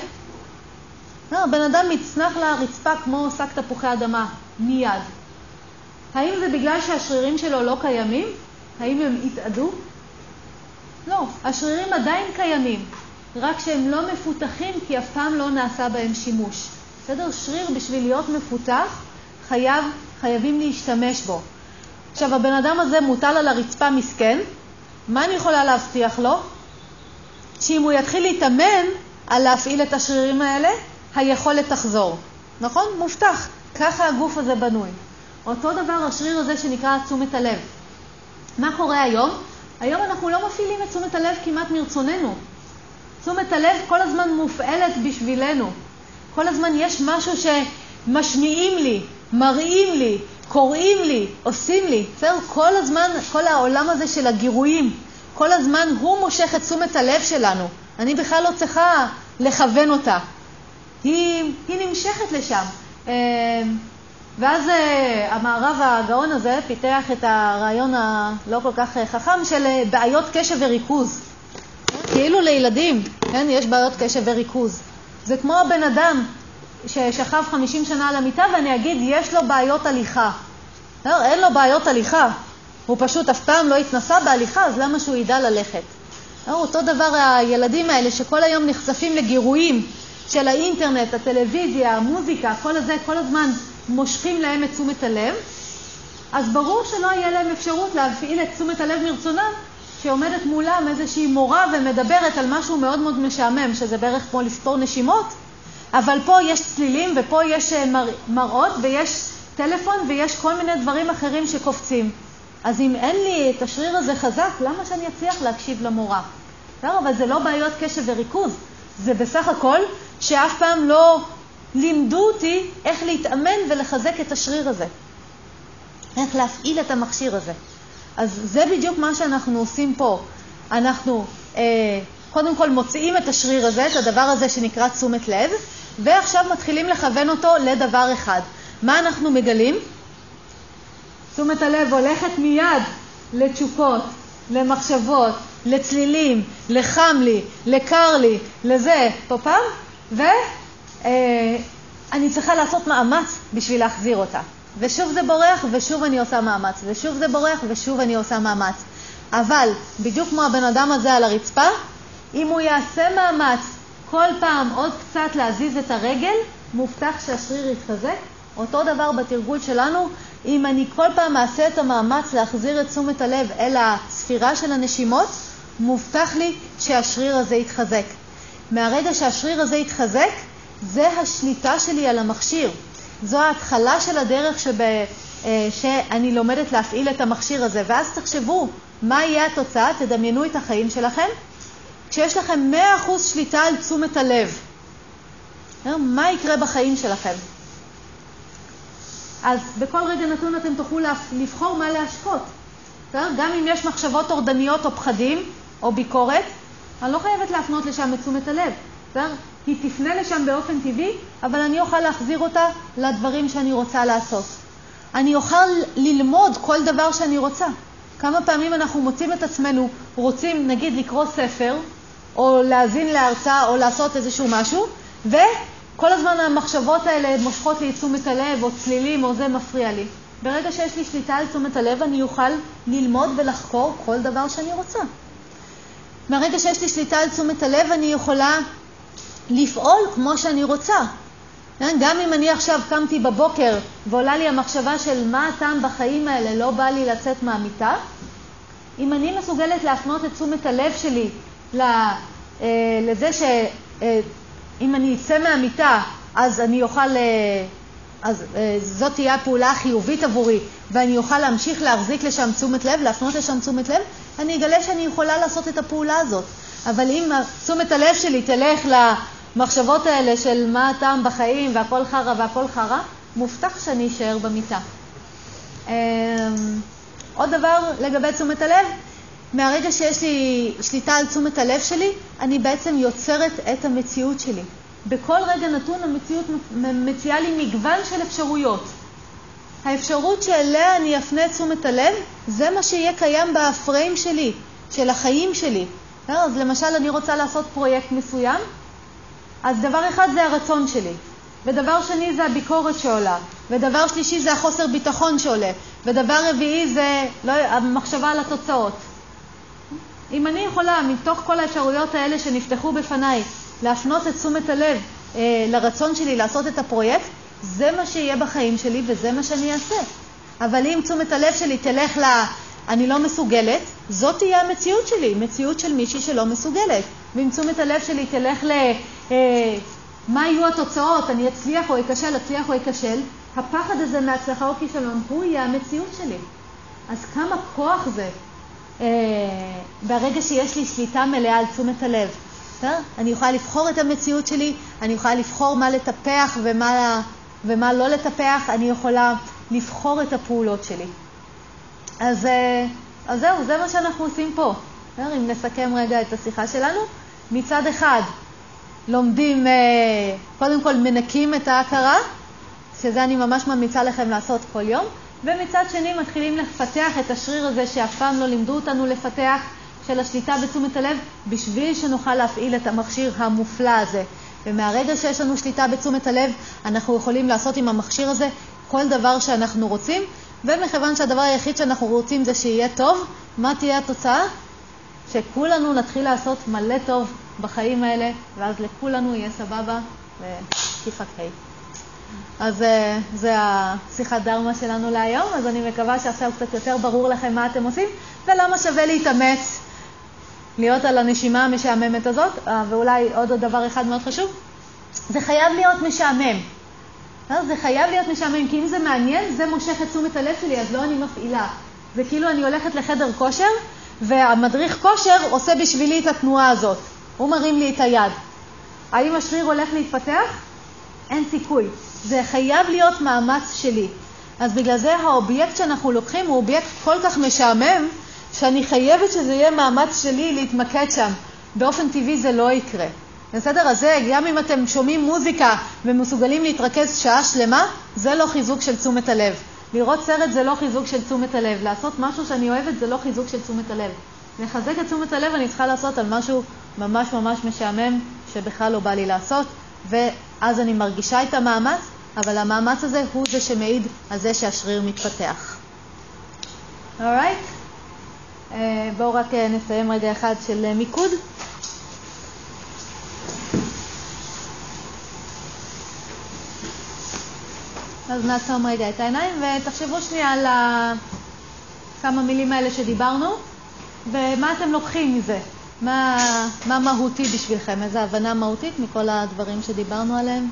S1: לא, בן אדם מצנח לרצפה כמו שק תפוחי אדמה, מיד. האם זה בגלל שהשרירים שלו לא קיימים? האם הם התאדו? לא, השרירים עדיין קיימים, רק שהם לא מפותחים כי אף פעם לא נעשה בהם שימוש. בסדר? שריר בשביל להיות מפותח, חייב, חייבים להשתמש בו. עכשיו, הבן אדם הזה מוטל על הרצפה מסכן, מה אני יכולה להבטיח לו? שאם הוא יתחיל להתאמן על להפעיל את השרירים האלה, היכולת תחזור. נכון? מובטח. ככה הגוף הזה בנוי. אותו דבר השריר הזה שנקרא תשומת הלב. מה קורה היום? היום אנחנו לא מפעילים את תשומת הלב כמעט מרצוננו. תשומת הלב כל הזמן מופעלת בשבילנו. כל הזמן יש משהו שמשמיעים לי, מראים לי, קוראים לי, עושים לי. בסדר? כל הזמן, כל העולם הזה של הגירויים, כל הזמן הוא מושך את תשומת הלב שלנו. אני בכלל לא צריכה לכוון אותה. היא, היא נמשכת לשם. אה, ואז uh, המערב הגאון הזה פיתח את הרעיון הלא כל כך uh, חכם של בעיות קשב וריכוז. כאילו לילדים, כן, יש בעיות קשב וריכוז. זה כמו הבן אדם ששכב 50 שנה על המיטה ואני אגיד, יש לו בעיות הליכה. לא, אין לו בעיות הליכה. הוא פשוט אף פעם לא התנסה בהליכה, אז למה שהוא ידע ללכת? לא, אותו דבר הילדים האלה שכל היום נחשפים לגירויים של האינטרנט, הטלוויזיה, המוזיקה, כל הזה, כל הזמן מושכים להם את תשומת הלב, אז ברור שלא יהיה להם אפשרות להפעיל את תשומת הלב מרצונם שעומדת מולם איזושהי מורה ומדברת על משהו מאוד מאוד משעמם, שזה בערך כמו לספור נשימות, אבל פה יש צלילים ופה יש אה, מר... מראות ויש טלפון ויש כל מיני דברים אחרים שקופצים. אז אם אין לי את השריר הזה חזק, למה שאני אצליח להקשיב למורה? לא, אבל זה לא בעיות קשב וריכוז, זה בסך הכל שאף פעם לא לימדו אותי איך להתאמן ולחזק את השריר הזה, איך להפעיל את המכשיר הזה. אז זה בדיוק מה שאנחנו עושים פה. אנחנו אה, קודם כל מוציאים את השריר הזה, את הדבר הזה שנקרא תשומת לב, ועכשיו מתחילים לכוון אותו לדבר אחד. מה אנחנו מגלים? תשומת הלב הולכת מיד לתשוקות, למחשבות, לצלילים, לחם לי, לקר לי, לזה, פה פעם, ו... אה, צריכה לעשות מאמץ בשביל להחזיר אותה. ושוב זה בורח, ושוב אני עושה מאמץ, ושוב זה בורח, ושוב אני עושה מאמץ. אבל, בדיוק כמו הבן אדם הזה על הרצפה, אם הוא יעשה מאמץ כל פעם עוד קצת להזיז את הרגל, מובטח שהשריר יתחזק. אותו דבר בתרגול שלנו, אם אני כל פעם אעשה את המאמץ להחזיר את תשומת הלב אל הספירה של הנשימות, מובטח לי שהשריר הזה יתחזק. מהרגע שהשריר הזה יתחזק, זה השליטה שלי על המכשיר. זו ההתחלה של הדרך שב, אה, שאני לומדת להפעיל את המכשיר הזה. ואז תחשבו, מה יהיה התוצאה? תדמיינו את החיים שלכם. כשיש לכם 100% שליטה על תשומת הלב, אה, מה יקרה בחיים שלכם? אז בכל רגע נתון אתם תוכלו לבחור מה להשקות. גם אם יש מחשבות טורדניות או פחדים או ביקורת, אני לא חייבת להפנות לשם את תשומת הלב. היא תפנה לשם באופן טבעי, אבל אני אוכל להחזיר אותה לדברים שאני רוצה לעשות. אני אוכל ללמוד כל דבר שאני רוצה. כמה פעמים אנחנו מוצאים את עצמנו רוצים, נגיד, לקרוא ספר, או להאזין להרצאה, או לעשות איזשהו משהו, וכל הזמן המחשבות האלה מושכות לי את תשומת הלב, או צלילים, או זה מפריע לי. ברגע שיש לי שליטה על תשומת הלב, אני אוכל ללמוד ולחקור כל דבר שאני רוצה. מהרגע שיש לי שליטה על תשומת הלב, אני יכולה לפעול כמו שאני רוצה. כן? גם אם אני עכשיו קמתי בבוקר ועולה לי המחשבה של מה הטעם בחיים האלה, לא בא לי לצאת מהמיטה, אם אני מסוגלת להפנות את תשומת הלב שלי אה, לזה שאם אני אצא מהמיטה אז אני אוכל, אה, אז אה, זאת תהיה הפעולה החיובית עבורי ואני אוכל להמשיך להחזיק לשם תשומת לב, להפנות לשם תשומת לב, אני אגלה שאני יכולה לעשות את הפעולה הזאת. אבל אם תשומת הלב שלי תלך למחשבות האלה של מה הטעם בחיים והכל חרא והכל חרא, מובטח שאני אשאר במיטה. אמ, עוד דבר לגבי תשומת הלב, מהרגע שיש לי שליטה על תשומת הלב שלי, אני בעצם יוצרת את המציאות שלי. בכל רגע נתון המציאות מציעה לי מגוון של אפשרויות. האפשרות שאליה אני אפנה את תשומת הלב, זה מה שיהיה קיים בפריים שלי, של החיים שלי. אז למשל, אני רוצה לעשות פרויקט מסוים, אז דבר אחד זה הרצון שלי, ודבר שני זה הביקורת שעולה, ודבר שלישי זה החוסר ביטחון שעולה, ודבר רביעי זה לא, המחשבה על התוצאות. אם אני יכולה, מתוך כל האפשרויות האלה שנפתחו בפניי, להפנות את תשומת הלב אה, לרצון שלי לעשות את הפרויקט, זה מה שיהיה בחיים שלי וזה מה שאני אעשה. אבל אם תשומת הלב שלי תלך ל... אני לא מסוגלת, זאת תהיה המציאות שלי, מציאות של מישהי שלא מסוגלת. ואם תשומת הלב שלי תלך ל... אה, מה יהיו התוצאות, אני אצליח או אכשל, אצליח או אכשל, הפחד הזה מהצלחה או כישלון, הוא יהיה המציאות שלי. אז כמה כוח זה אה, ברגע שיש לי שליטה מלאה על תשומת הלב. בסדר? אני יכולה לבחור את המציאות שלי, אני יכולה לבחור מה לטפח ומה, ומה לא לטפח, אני יכולה לבחור את הפעולות שלי. אז, אה, אז זהו, זה מה שאנחנו עושים פה. בסדר? אם נסכם רגע את השיחה שלנו, מצד אחד לומדים, אה, קודם כל מנקים את ההכרה, שזה אני ממש ממליצה לכם לעשות כל יום, ומצד שני מתחילים לפתח את השריר הזה שאף פעם לא לימדו אותנו לפתח, של השליטה בתשומת הלב, בשביל שנוכל להפעיל את המכשיר המופלא הזה. ומהרגע שיש לנו שליטה בתשומת הלב, אנחנו יכולים לעשות עם המכשיר הזה כל דבר שאנחנו רוצים, ומכיוון שהדבר היחיד שאנחנו רוצים זה שיהיה טוב, מה תהיה התוצאה? שכולנו נתחיל לעשות מלא טוב בחיים האלה, ואז לכולנו יהיה סבבה וכיפת ה'. אז אה, זה השיחת דרמה שלנו להיום, אז אני מקווה שעכשיו קצת יותר ברור לכם מה אתם עושים ולמה שווה להתאמץ להיות על הנשימה המשעממת הזאת. אה, ואולי עוד דבר אחד מאוד חשוב, זה חייב להיות משעמם. אה, זה חייב להיות משעמם, כי אם זה מעניין, זה מושך את תשומת הלב שלי, אז לא אני מפעילה. זה כאילו אני הולכת לחדר כושר, והמדריך כושר עושה בשבילי את התנועה הזאת. הוא מרים לי את היד. האם השריר הולך להתפתח? אין סיכוי. זה חייב להיות מאמץ שלי. אז בגלל זה האובייקט שאנחנו לוקחים הוא אובייקט כל כך משעמם, שאני חייבת שזה יהיה מאמץ שלי להתמקד שם. באופן טבעי זה לא יקרה. בסדר? אז זה, גם אם אתם שומעים מוזיקה ומסוגלים להתרכז שעה שלמה, זה לא חיזוק של תשומת הלב. לראות סרט זה לא חיזוק של תשומת הלב. לעשות משהו שאני אוהבת זה לא חיזוק של תשומת הלב. לחזק את תשומת הלב אני צריכה לעשות על משהו ממש ממש משעמם, שבכלל לא בא לי לעשות, ואז אני מרגישה את המאמץ, אבל המאמץ הזה הוא זה שמעיד על זה שהשריר מתפתח. אורייט? Right? אה, בואו רק אה, נסיים רגע אחד של אה, מיקוד. אז נעצום רגע את העיניים ותחשבו שנייה על כמה מילים האלה שדיברנו, ומה אתם לוקחים מזה? מה, מה מהותי בשבילכם? איזו הבנה מהותית מכל הדברים שדיברנו עליהם?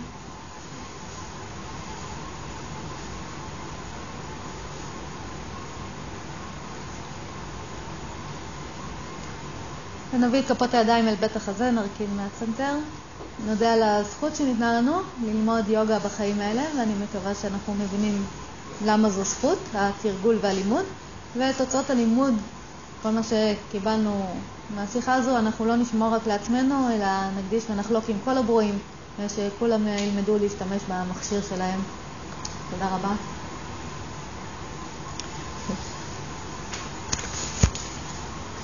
S1: ונביא את כפות הידיים אל בית החזה, נרכין מהצנתר. נודה על הזכות שניתנה לנו ללמוד יוגה בחיים האלה, ואני מקווה שאנחנו מבינים למה זו זכות, התרגול והלימוד, ותוצאות הלימוד כל מה שקיבלנו מהשיחה הזו, אנחנו לא נשמור רק לעצמנו, אלא נקדיש ונחלוק עם כל הברואים, ושכולם ילמדו להשתמש במכשיר שלהם. תודה רבה.